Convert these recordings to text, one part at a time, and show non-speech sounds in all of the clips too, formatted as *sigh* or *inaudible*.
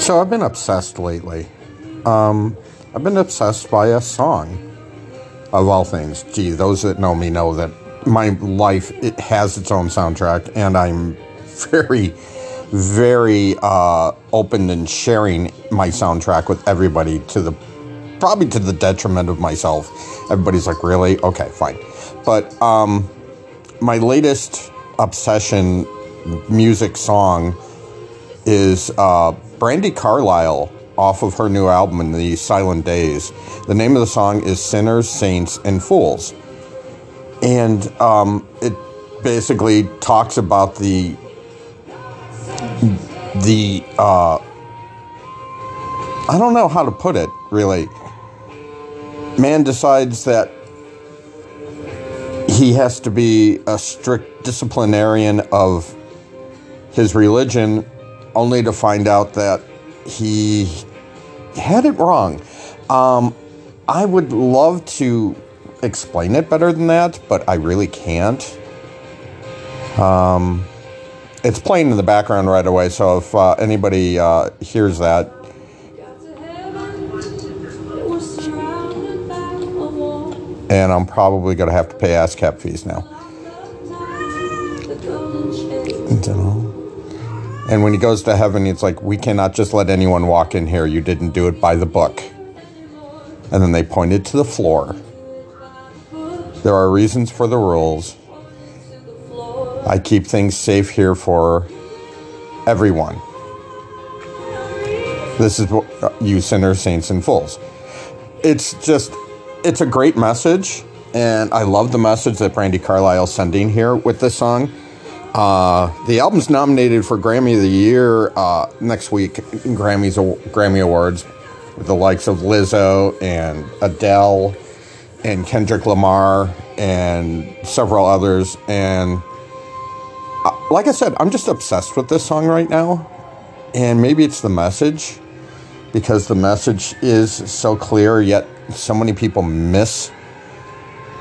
So I've been obsessed lately. Um, I've been obsessed by a song, of all things. Gee, those that know me know that my life it has its own soundtrack, and I'm *laughs* very, very uh, open in sharing my soundtrack with everybody to the probably to the detriment of myself. Everybody's like, really? Okay, fine. But um, my latest obsession music song is uh, Brandi Carlile off of her new album in These Silent Days. The name of the song is Sinners, Saints, and Fools. And um, it basically talks about the the uh, I don't know how to put it really. Man decides that he has to be a strict disciplinarian of his religion only to find out that he had it wrong. Um, I would love to explain it better than that, but I really can't. Um, it's playing in the background right away, so if uh, anybody uh, hears that, and I'm probably going to have to pay ASCAP fees now. And when he goes to heaven, it's like, we cannot just let anyone walk in here. You didn't do it by the book. And then they pointed to the floor. There are reasons for the rules. I keep things safe here for everyone. This is what uh, you sinners, saints, and fools. It's just, it's a great message. And I love the message that Brandi Carlile's sending here with this song. Uh, the album's nominated for Grammy of the Year uh, next week Grammys Grammy Awards with the likes of Lizzo and Adele and Kendrick Lamar and several others. And uh, like I said, I'm just obsessed with this song right now. And maybe it's the message because the message is so clear, yet so many people miss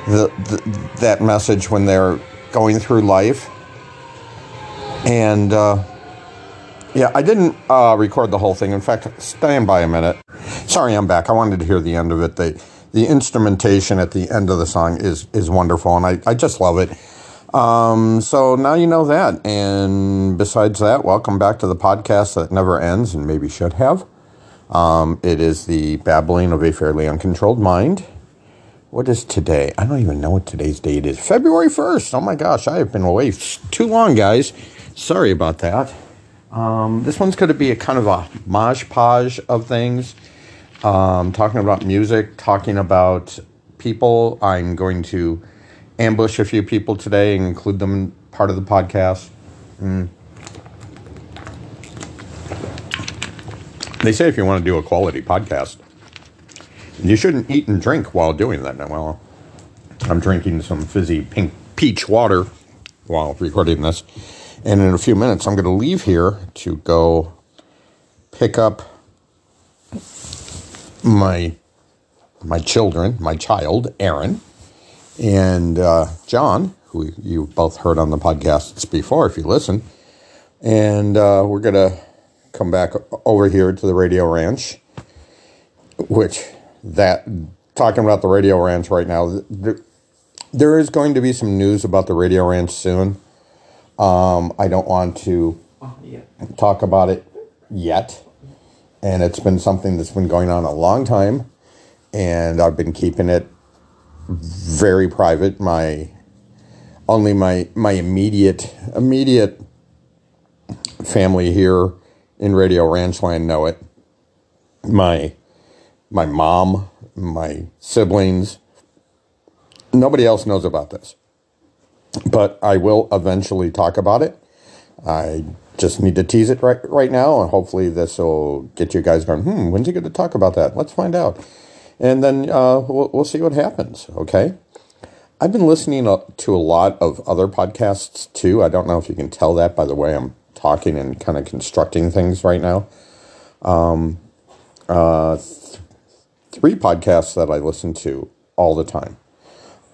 the, the that message when they're going through life. And uh, yeah, I didn't uh, record the whole thing. In fact, stand by a minute. Sorry, I'm back. I wanted to hear the end of it. The the instrumentation at the end of the song is is wonderful, and I, I just love it. Um, so now you know that. And besides that, welcome back to the podcast that never ends and maybe should have. Um, it is the babbling of a fairly uncontrolled mind. What is today? I don't even know what today's date is. February 1st. Oh my gosh, I have been away too long, guys. Sorry about that. Um, this one's going to be a kind of a mosh of things. Um, talking about music, talking about people. I'm going to ambush a few people today and include them in part of the podcast. Mm. They say if you want to do a quality podcast, you shouldn't eat and drink while doing that. Well, I'm drinking some fizzy pink peach water while recording this. And in a few minutes, I'm going to leave here to go pick up my my children, my child, Aaron, and uh, John, who you both heard on the podcasts before, if you listen. And uh, we're going to come back over here to the Radio Ranch, which that, talking about the Radio Ranch right now, there is going to be some news about the Radio Ranch soon. Um, I don't want to oh, talk about it yet. And it's been something that's been going on a long time. And I've been keeping it very private. My only my my immediate immediate family here in Radio Ranchland know it. My my mom, my siblings, nobody else knows about this but I will eventually talk about it. I just need to tease it right right now, and hopefully this will get you guys going. Hmm, when's he going to talk about that? Let's find out, and then uh, we'll we'll see what happens. Okay. I've been listening to a lot of other podcasts too. I don't know if you can tell that by the way I'm talking and kind of constructing things right now. Um, uh, th- three podcasts that I listen to all the time.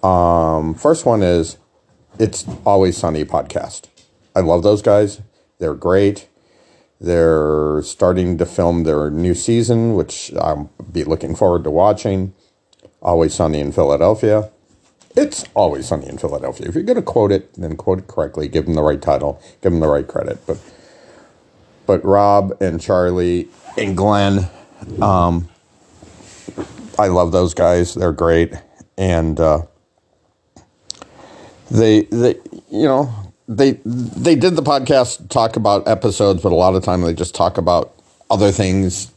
Um, first one is it's Always Sunny podcast. I love those guys. They're great. They're starting to film their new season, which I'll be looking forward to watching. Always Sunny in Philadelphia. It's always sunny in Philadelphia. If you're going to quote it, then quote it correctly. Give them the right title. Give them the right credit. But but Rob and Charlie and Glenn, um, I love those guys. They're great, and uh, they they you know they they did the podcast talk about episodes, but a lot of time they just talk about other things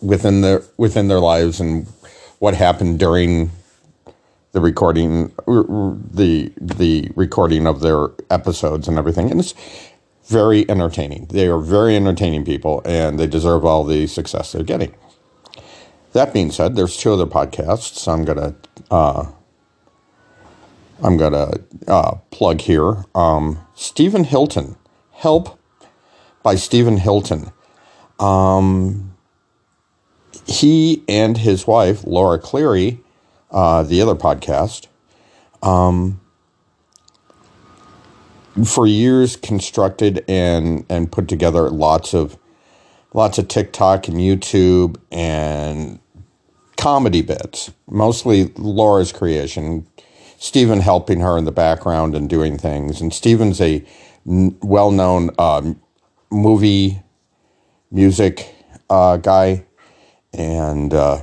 within their within their lives and what happened during the recording the the recording of their episodes and everything. And it's very entertaining. They are very entertaining people and they deserve all the success they're getting. That being said there's two other podcasts i'm gonna uh, i'm gonna uh, plug here. Um, stephen hilton. Help by stephen hilton. Um, he and his wife Laura Clery uh, the other podcast, um, for years constructed and and put together lots of lots of TikTok and YouTube and comedy bits, mostly Laura's creation. Stephen helping her in the background and doing things, and Stephen's a n- well-known uh, movie music uh, guy, and uh,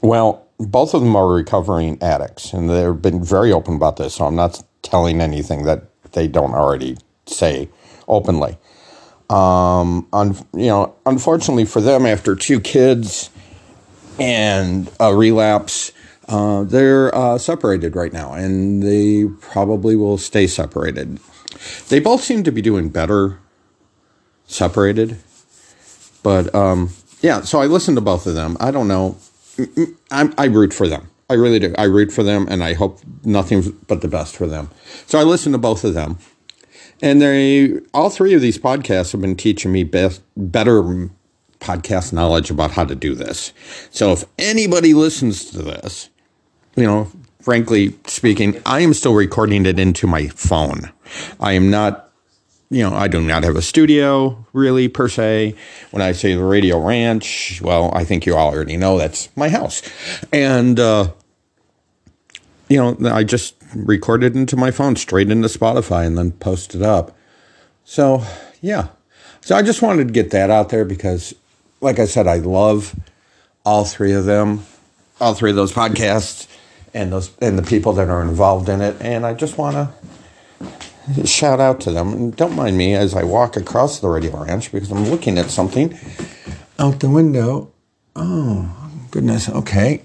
well both of them are recovering addicts, and they've been very open about this. So I'm not telling anything that they don't already say openly. Um, un, you know, unfortunately for them, after two kids and a relapse, uh, they're uh, separated right now, and they probably will stay separated. They both seem to be doing better separated, but um, yeah. So I listened to both of them. I don't know I'm, I root for them. I really do. I root for them, and I hope nothing but the best for them. So I listen to both of them, and they all three of these podcasts have been teaching me best, better podcast knowledge about how to do this. So if anybody listens to this, you know, frankly speaking, I am still recording it into my phone. I am not you know, I do not have a studio really per se. When I say the Radio Ranch, well, I think you all already know that's my house. And, uh, you know, I just recorded into my phone straight into Spotify and then posted up. So, yeah. So I just wanted to get that out there because, like I said, I love all three of them, all three of those podcasts and those and the people that are involved in it. And I just want to shout out to them. And don't mind me as I walk across the radio ranch because I'm looking at something out the window. Oh, goodness. Okay.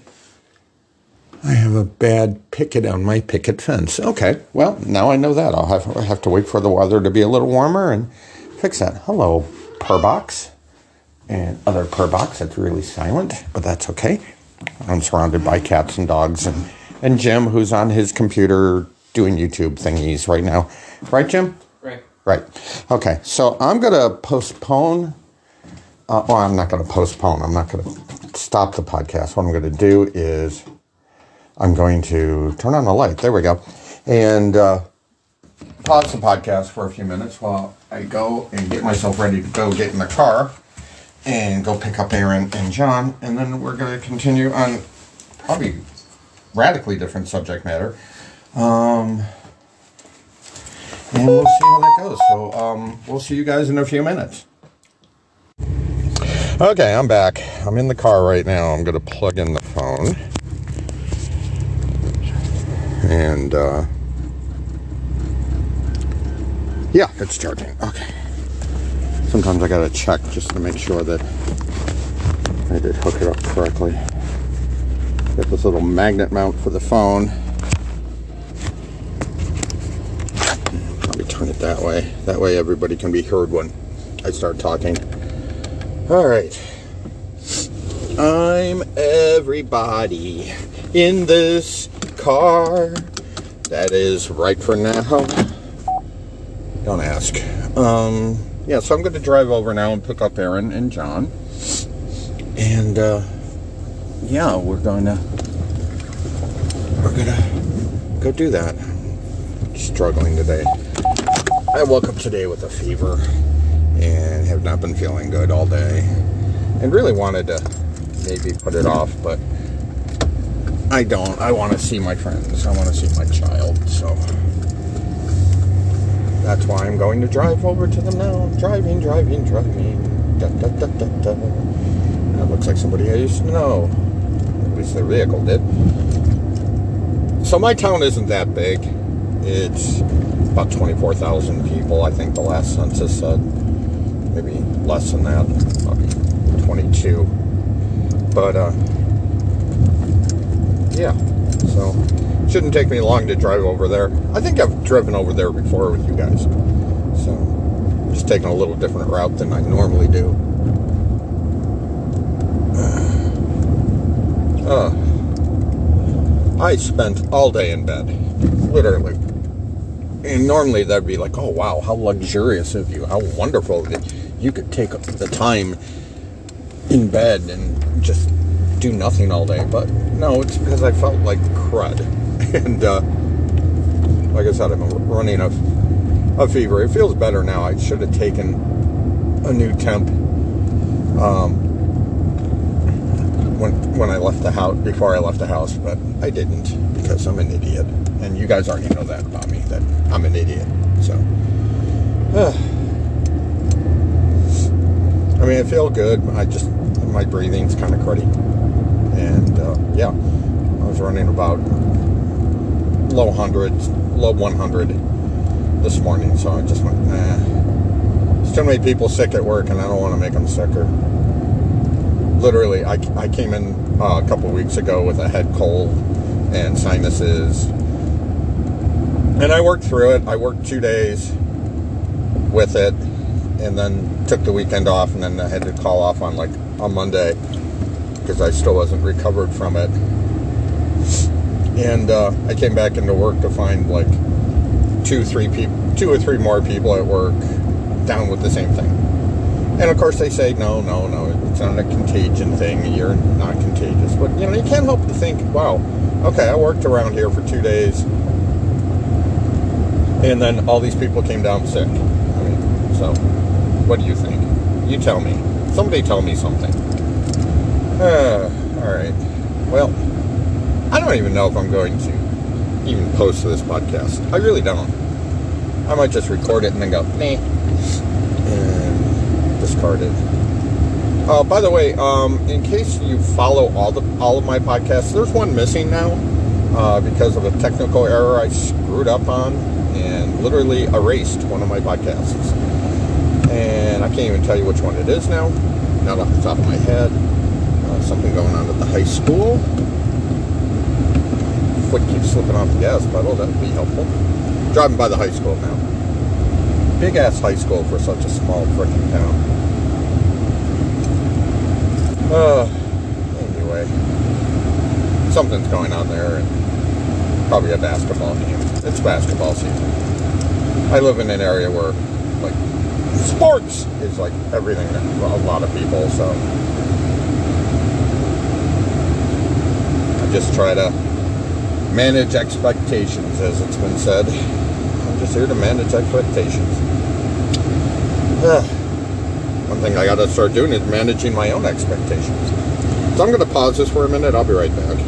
I have a bad picket on my picket fence. Okay. Well, now I know that. I'll have, I'll have to wait for the weather to be a little warmer and fix that. Hello, Purbox. And other Purbox that's really silent, but that's okay. I'm surrounded by cats and dogs and, and Jim, who's on his computer doing YouTube thingies right now. Right, Jim? Right. Right. Okay. So I'm going to postpone. Uh, well, I'm not going to postpone. I'm not going to stop the podcast. What I'm going to do is I'm going to turn on the light. There we go. And uh, pause the podcast for a few minutes while I go and get myself ready to go get in the car and go pick up Aaron and John. And then we're going to continue on probably radically different subject matter. Um, and we'll see how that goes. So um, we'll see you guys in a few minutes. Okay, I'm back. I'm in the car right now. I'm going to plug in the phone. And uh, yeah, it's charging. Okay. Sometimes I got to check just to make sure that I did hook it up correctly. Got this little magnet mount for the phone. Probably turn it that way. That way everybody can be heard when I start talking. All right. I'm everybody in this car. That is right for now. Don't ask. Um, yeah, so I'm going to drive over now and pick up Aaron and John. And, uh, yeah, we're going to, we're going to go do that. struggling today. I woke up today with a fever and have not been feeling good all day and really wanted to maybe put it off, but I don't. I want to see my friends. I want to see my child, that's why I'm going to drive over to them now. Driving, driving, driving. Da, da, da, da, da. That looks like somebody I used to know. At least their vehicle did. So my town isn't that big. It's about 24,000 people, I think the last census said. Maybe less than that, maybe 22. But, uh, yeah, so shouldn't take me long to drive over there. I think I've driven over there before with you guys. So, just taking a little different route than I normally do. *sighs* Uh, I spent all day in bed, literally. And normally that'd be like, oh wow, how luxurious of you, how wonderful that you could take the time in bed and just do nothing all day. But no, it's because I felt like crud. *laughs* And uh, like I said, I'm running a, a fever. It feels better now. I should have taken a new temp um, when when I left the house before I left the house, but I didn't because I'm an idiot. And you guys already know that about me that I'm an idiot. So. *sighs* I mean, I feel good. I just my breathing's kind of cruddy, and uh, yeah, I was running about low hundreds, low 100 this morning. So I just went, nah. There's too many people sick at work, and I don't want to make them sicker. Literally, I, I came in uh, a couple weeks ago with a head cold and sinuses, and I worked through it. I worked two days with it, and then took the weekend off, and then I had to call off on like on Monday because I still wasn't recovered from it and uh, I came back into work to find like two, three people, two or three more people at work down with the same thing. And of course, they say no, no, no, it's not a contagion thing. You're not contagious, but you know, you can't help to think, wow, okay, I worked around here for two days, and then all these people came down sick. I mean, so what do you think? You tell me. Somebody tell me something. Uh, *sighs* all right. Well. I don't even know if I'm going to even post this podcast. I really don't. I might just record it and then go, nah, and discard it. Uh, by the way, um, in case you follow all the all of my podcasts, there's one missing now uh, because of a technical error I screwed up on and literally erased one of my podcasts. And I can't even tell you which one it is now, not off the top of my head. Uh, something going on at the high school foot keeps slipping off the gas pedal, that would be helpful. Driving by the high school now. Big ass high school for such a small freaking town. Uh, anyway, something's going on there, and probably a basketball game. It's basketball season. I live in an area where, like, sports is like everything to a lot of people, so I just try to manage expectations, as it's been said. I'm just here to manage expectations. Uh, one thing I got to start doing is managing my own expectations. So I'm to pause this for a minute. I'll be right back.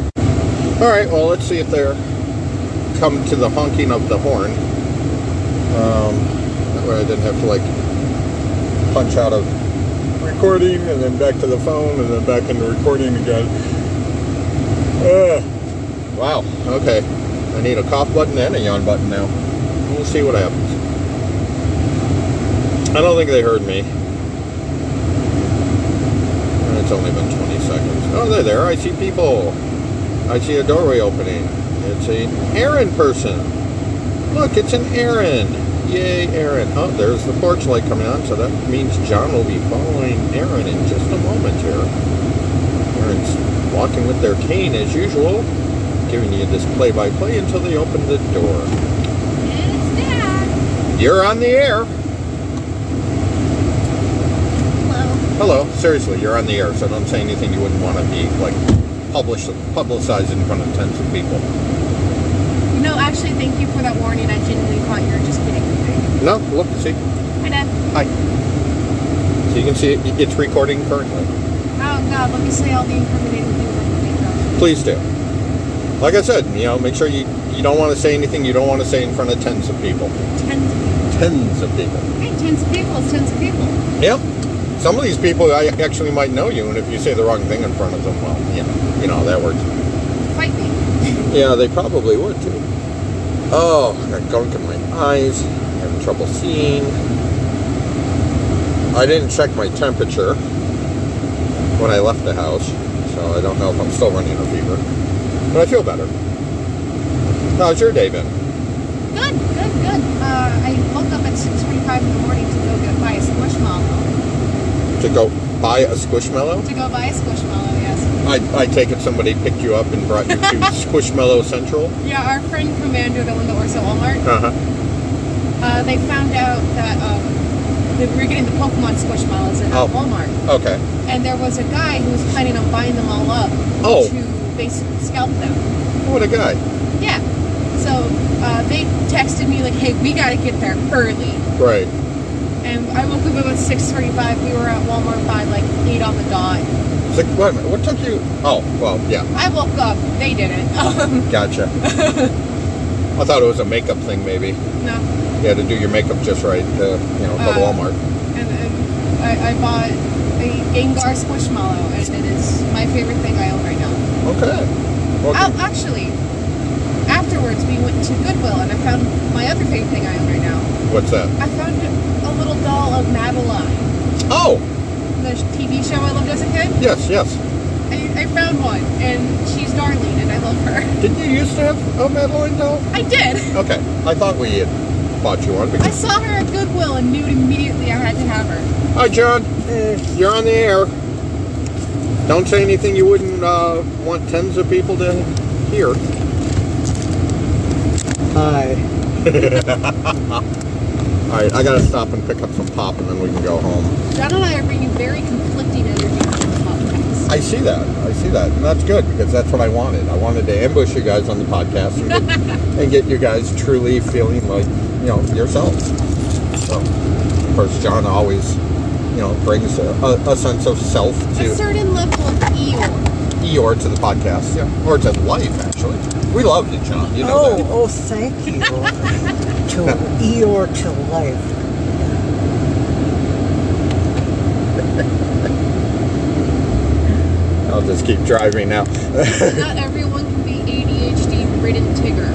All right. Well, let's see if they're come to the honking of the horn. Um, that way I didn't have to like punch out of recording and then back to the phone and then back into recording again. Uh, Wow, okay. I need a cough button and a yawn button now. We'll see what happens. I don't think they heard me. It's only been 20 seconds. Oh, they're there. I see people. I see a doorway opening. It's an errand person. Look, it's an errand. Yay, Aaron. Oh, there's the porch light coming on, so that means John will be following Aaron in just a moment here. Aaron's walking with their cane as usual giving you this play-by-play until they open the door. You're on the air. Hello. Hello. Seriously, you're on the air, so don't say anything you wouldn't want to be like published, publicized in front of tens of people. No, actually, thank you for that warning. I genuinely thought you were just kidding. No, look, see. Hi, Dad. Hi. So you can see it, it's recording currently. Oh God, let me say all the incriminating things. Please do. Like I said, you know, make sure you you don't want to say anything you don't want to say in front of tens of people. Tens of people. Tens of people. Hey, tens of people is tens of people. Yep. Some of these people I actually might know you, and if you say the wrong thing in front of them, well, you know, you know that works. Fight me. *laughs* Yeah, they probably would too. Oh, I got gunk in my eyes. i Having trouble seeing. I didn't check my temperature when I left the house, so I don't know if I'm still running a fever. But I feel better. How's your day been? Good, good, good. Uh, I woke up at 6:45 in the morning to go get buy a squishmallow. To go buy a squishmallow? To go buy a squishmallow, yes. I, I take it somebody picked you up and brought you to *laughs* Squishmallow Central? Yeah, our friend Commander that went to Orso Walmart. Uh-huh. Uh, they found out that um, that we were getting the Pokemon Squishmallows at Oh. Walmart, Okay. and there was a guy who was planning on buying them all up Oh. to basically scalp them. What a guy. Yeah. So uh, they texted me like, "Hey, we got to get there early." Right. And I woke up about 6:45. We were at Walmart by like eight on the dot. It's like, wait a minute, what took you? Oh, well, yeah, I woke up. They didn't. *laughs* Gotcha. I thought it was a makeup thing, maybe. no. You had to do your makeup just right to, you know, go to Uh, Walmart. And I, I bought a Gengar Squishmallow, and it is my favorite thing I own right now. Okay. Well, Oh, actually, afterwards we went to Goodwill, and I found my other favorite thing I own right now. what's that? I found a little doll of Madeline, Oh, the TV show I loved as a kid. yes, yes. I, I found one, and she's Darlene, and I love her. *laughs* Didn't you used to have a Madeline doll? I did. Okay. I thought we had bought you one. I saw her at Goodwill and knew immediately I had to have her. Hi, John. You're on the air. Don't say anything you wouldn't uh, want tens of people to hear. Hi. *laughs* All right, I gotta stop and pick up some pop, and then we can go home. John and I are bringing very conflicting energy to the podcast. I see that. I see that, and that's good because that's what I wanted. I wanted to ambush you guys on the podcast and get, *laughs* and get you guys truly feeling like you know yourselves. So, of course, John always, you know, brings a, a, a sense of self A to certain level of Eeyore. Eeyore to the podcast, yeah, or to life actually. We love you, John. You know Oh, that. oh, thank you. *laughs* to Eeyore to life. I'll just keep driving now. *laughs* Not everyone can be ADHD ridden Tigger.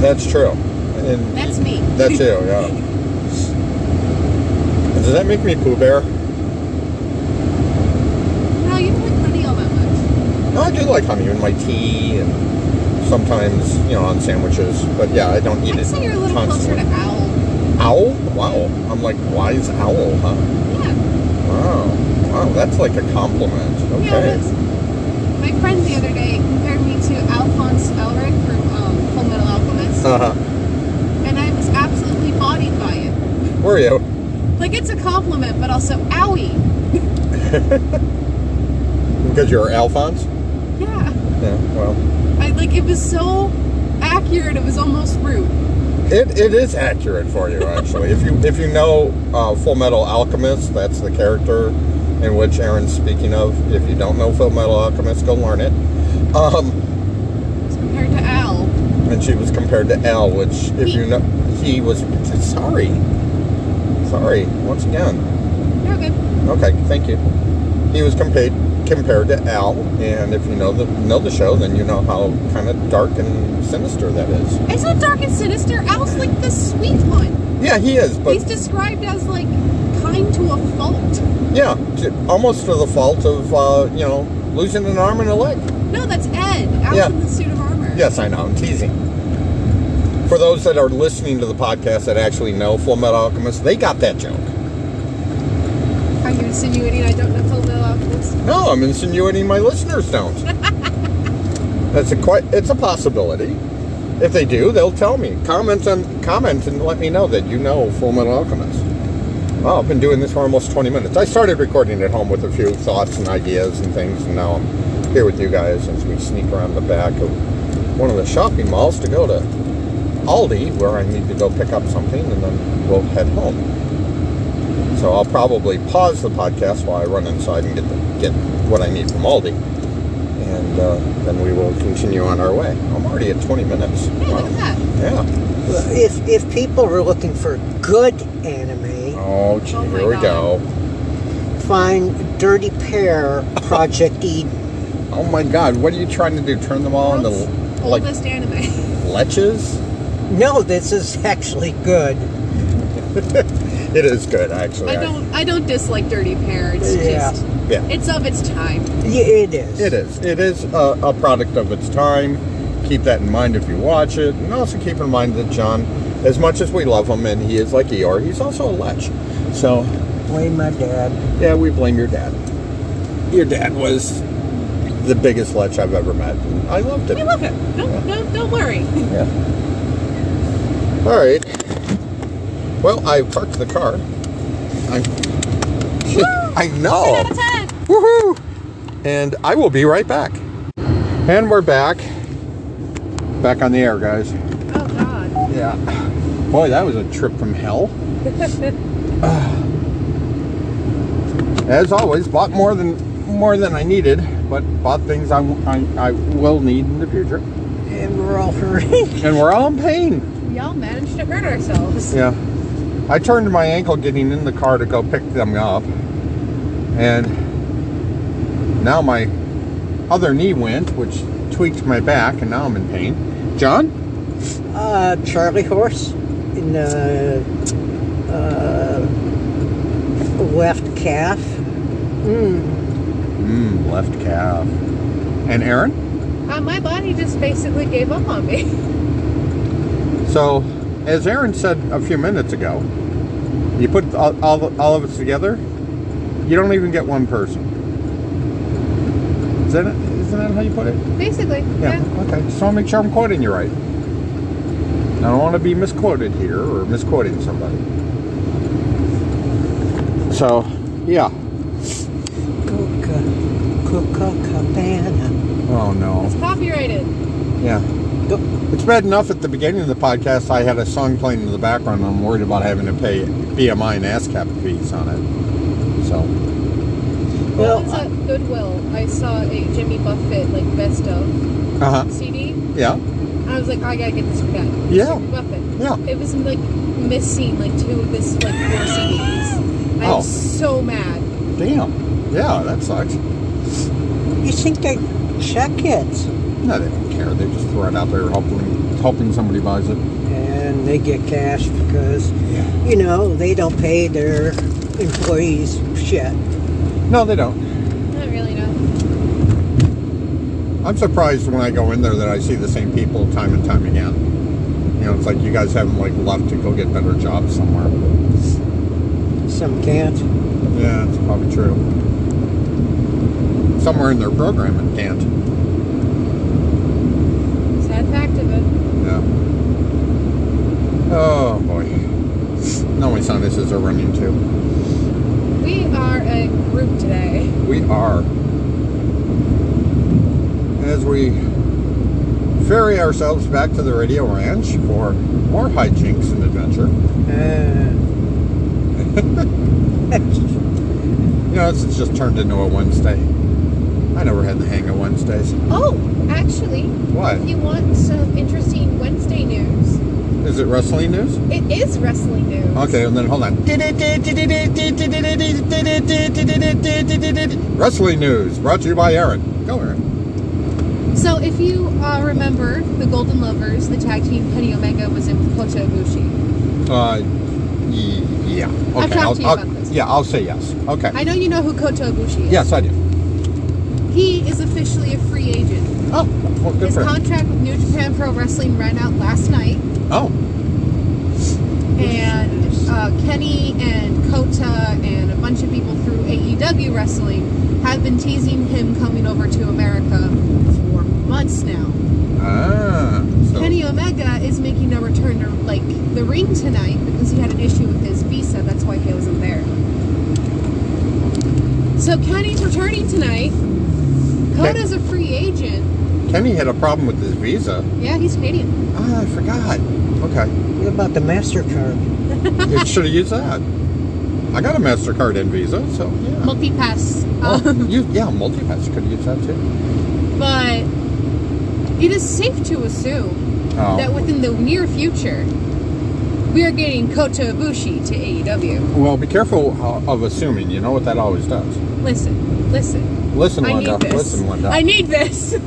that's true. And That's me. That's you, yeah. *laughs* Does that make me Pooh Bear? No, you don't like honey all that much. No, I do like honey in my tea and sometimes, you know, on sandwiches. But yeah, I don't eat I'd it say you're a little constantly. closer to owl. Owl? Wow. I'm like wise owl, huh? Yeah. Wow. Wow, that's like a compliment. Okay. Yeah. My friend the other day compared me to Alphonse Elric from um, Full Metal Alchemist, Uh-huh. and I was absolutely bodied by it. Were you? Like it's a compliment, but also owie. *laughs* Because you're Alphonse? Yeah. Well. I like it was so accurate. It was almost rude. It, it is accurate for you actually. if you if you know uh, Full Metal Alchemist, that's the character in which Aaron's speaking of. If you don't know Full Metal Alchemist, go learn it. Um, As compared to Al. and she was compared to Al, which if you know, he was sorry, sorry once again. You're good. Okay, thank you. He was compared compared to Al, and if you know the know the show, then you know how kind of dark and sinister that is. It's not dark and sinister. Al's like the sweet one. Yeah, he is, but He's described as like kind to a fault. Yeah, to, almost to the fault of uh, you know losing an arm and a leg. No, that's Ed. Al's Yeah. in the suit of armor. Yes, I know. I'm teasing. For those that are listening to the podcast that actually know Full Metal Alchemist, they got that joke. Are you insinuating I don't know Full Metal Alchemist? No, I'm insinuating my listeners don't. *laughs* That's a quite. It's a possibility. If they do, they'll tell me. Comment on comment and let me know that you know Full Metal Alchemist. Well, I've been doing this for almost 20 minutes. I started recording at home with a few thoughts and ideas and things, and now I'm here with you guys as we sneak around the back of one of the shopping malls to go to Aldi, where I need to go pick up something, and then we'll head home. So I'll probably pause the podcast while I run inside and get the, get what I need from Aldi, and uh, then we will continue on our way. I'm already at 20 minutes. Hey, look at that. Yeah. If if people are looking for good anime, Oh, gee, Oh my here we God. go. find Dirty Pair Project *laughs* Eden. Oh my God, what are you trying to do? Turn them all into World's like oldest anime. leches? No, this is actually good. *laughs* It is good, actually. I don't I don't dislike Dirty Pair. It's Yeah. just Yeah. it's of its time. Yeah, it is. It is. It is a, a product of its time. Keep that in mind if you watch it, and also keep in mind that John, as much as we love him and he is like Eeyore, he's also a lech. So, Blame my dad. yeah, we blame your dad. Your dad was the biggest lech I've ever met. and I loved him. I it. love it. Don't don't, don't worry. Yeah. All right. Well, I parked the car. I. *laughs* I know. Ten out of ten. Woohoo! And I will be right back. And we're back. Back on the air, guys. Oh God. Yeah. Boy, that was a trip from hell. *laughs* As always, bought more than more than I needed, but bought things I, I, I will need in the future. And we're all hurting. And we're all in pain. We all managed to hurt ourselves. Yeah. I turned my ankle getting in the car to go pick them up. And now my other knee went, which tweaked my back, and now I'm in pain. John? Uh, Charlie Horse in the uh, left calf. Mm. Mmm, left calf. And Aaron? Uh, my body just basically gave up on me. So, as Aaron said a few minutes ago, you put all, all, all of us together, you don't even get one person. Is that, isn't that how you put it? Basically. Yeah. Okay. Just want to make sure I'm quoting you right. I don't want to be misquoted here or misquoting somebody. So, yeah. Coca, Coca Cabana. Oh no. It's copyrighted. Yeah. Go. It's bad enough at the beginning of the podcast I had a song playing in the background. and I'm worried about having to pay BMI and ASCAP fees on it. So, Well, Once at Goodwill, I saw a Jimmy Buffett like best of uh huh. CD. Yeah. I was like, I gotta get this for Dad. Yeah. Jimmy Buffett. Yeah. It was like missing like two of his like four CDs. I Oh. was so mad. Damn. Yeah, that sucks. you think they check it? No, they don't care. They just throw it out there hoping, hoping somebody buys it. And they get cash because, Yeah. you know, they don't pay their employees shit. No, they don't. Not really, no. I'm surprised when I go in there that I see the same people time and time again. You know, it's like you guys haven't like left to go get better jobs somewhere. Some can't. Yeah, that's probably true. Somewhere in their program it can't. Sad fact of it. Yeah. Oh boy. No, my sinuses are running too. We are a group today. We are. As we ferry ourselves back to the radio ranch for more hijinks and adventure. Uh, *laughs* You know, it's, it's just turned into a Wednesday. I never had the hang of Wednesdays. Oh, actually, What? if you want some interesting Wednesday news, Is it wrestling news? it is wrestling news. Okay, and then hold on. Wrestling news brought to you by Aaron. Go, Aaron. So, if you uh, remember the Golden Lovers, the tag team Kenny Omega was in with Kota Ibushi. Uh, yeah. Okay. I've talked I'll, to you I'll- about this. Yeah, I'll say yes. Okay. I know you know who Kota Ibushi is. Yes, I do. He is officially a free agent. Oh, well, good His for contract with New Japan Pro Wrestling ran out last night, Oh, and uh, Kenny and Kota and a bunch of people through AEW Wrestling have been teasing him coming over to America for months now. ah. So, Kenny Omega is making a return to like the ring tonight because he had an issue with his visa. That's why he wasn't there. So Kenny's returning tonight. Kota's a free agent. Kenny had a problem with his visa. Yeah, he's Canadian. Ah, I forgot. Okay. what about the MasterCard? You should have used that. I got a Mastercard and Visa, so yeah. multi-pass. Oh, Um, you, yeah, multi-pass could use that too. but it is safe to assume Oh. that within the near future, we are getting Kota Ibushi to AEW. Well, be careful of assuming. You know what that always does. Listen, listen. Listen, I Linda. need this. Listen, Linda. I need this. *laughs*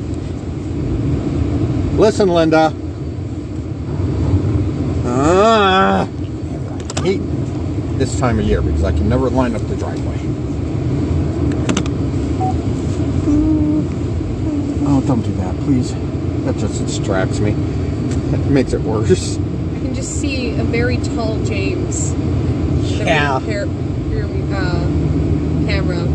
Listen, Linda. Ah, I hate this time of year because I can never line up the driveway. Oh, don't do that, please. That just distracts me. It makes it worse. I can just see a very tall James. Yeah. Hair, uh, camera.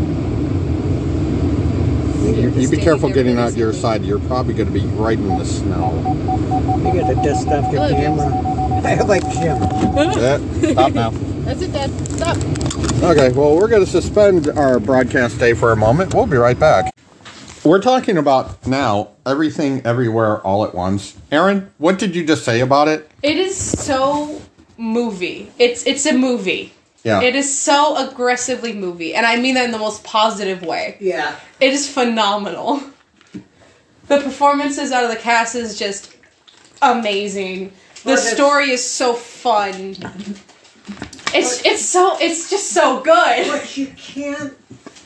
You, you be careful getting out your side. You're probably going to be right in the snow. You got to dust off your Hello, James. camera. I *laughs* like camera. Stop now. *laughs* That's it, Dad. Stop. Okay, well, we're going to suspend our broadcast day for a moment. We'll be right back. We're talking about now everything, everywhere, all at once. Aaron, what did you just say about it? It is so movie. It's it's a movie. Yeah. It is so aggressively movie, and I mean that in the most positive way. Yeah. It is phenomenal. The performances out of the cast is just amazing. The story is so fun. It's it's so it's just so good. But you can't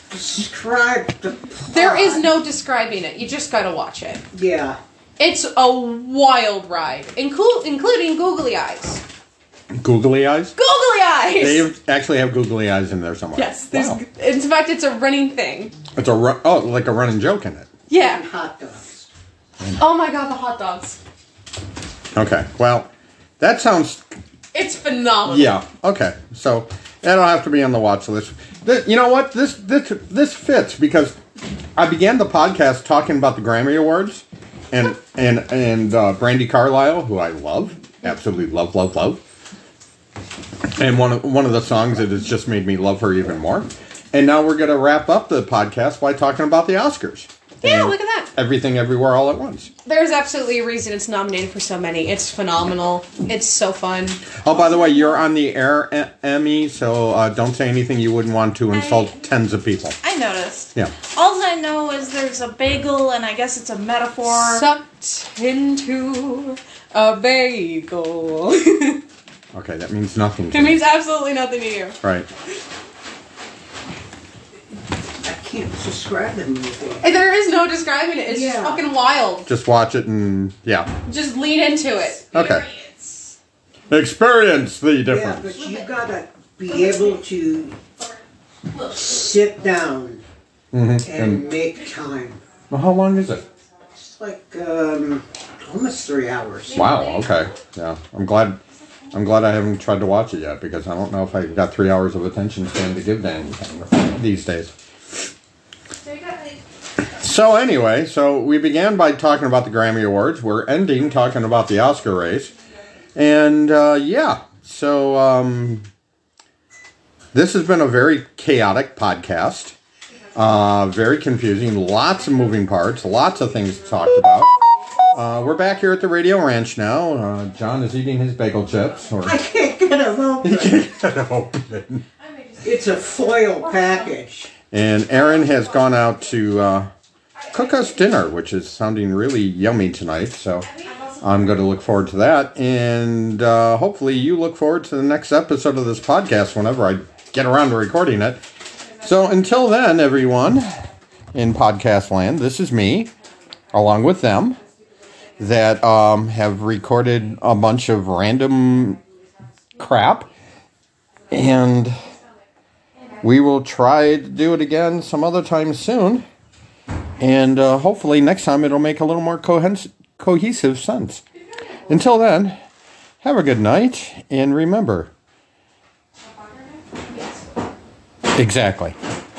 describe the plot. There is no describing it. You just gotta watch it. Yeah. It's a wild ride, inclu- including googly eyes. Googly eyes? Googly eyes. They actually have googly eyes in there somewhere. Yes, there's. Wow. In fact, it's a running thing. It's a ru- oh, like a running joke in it. Yeah. Hot dogs. Oh my god, the hot dogs. Okay, well, that sounds It's phenomenal. yeah. Okay, so that'll have to be on the watch list. Th- you know what? This this this fits because I began the podcast talking about the Grammy Awards and and and uh, Brandi Carlile, who I love, absolutely love, love, love. And one of one of the songs that has just made me love her even more. And now we're gonna wrap up the podcast by talking about the Oscars. Yeah, And look at that. Everything, everywhere, all at once. There's absolutely a reason it's nominated for so many. It's phenomenal. It's so fun. Oh, by the way, you're on the air, Emmy, so uh, don't say anything you wouldn't want to insult I- tens of people. I noticed. Yeah. All I know is there's a bagel, and I guess it's a metaphor. Sucked into a bagel. *laughs* it Okay, that means nothing to me. means absolutely nothing to you. Right. I can't describe the movie. And There is no describing it. It's just Yeah. fucking wild. Just watch it and, yeah. Just lean into it. Okay. Experience the Yeah, difference. but you gotta be able to sit down Mhm. and make time. Well, how long is it? It's like um, almost three hours. Wow, okay. Yeah. I'm glad. I'm glad I haven't tried to watch it yet because I don't know if I got three hours of attention span to give to anything these days. So anyway, so we began by talking about the Grammy Awards. We're ending talking about the Oscar race, and uh, yeah, so um, this has been a very chaotic podcast, uh, very confusing, lots of moving parts, lots of things talked about. Uh, we're back here at the Radio Ranch now. Uh, John is eating his bagel chips, or I can't get them open. *laughs* Can't Get open. It's a foil package. And Aaron has gone out to uh, cook us dinner, which is sounding really yummy tonight. So I'm going to look forward to that. And uh, hopefully, you look forward to the next episode of this podcast whenever I get around to recording it. So until then, everyone in podcast land, this is me, along with them, that um, have recorded a bunch of random crap. And we will try to do it again some other time soon. And uh, hopefully next time it'll make a little more cohen- cohesive sense. Until then, have a good night and remember. Exactly.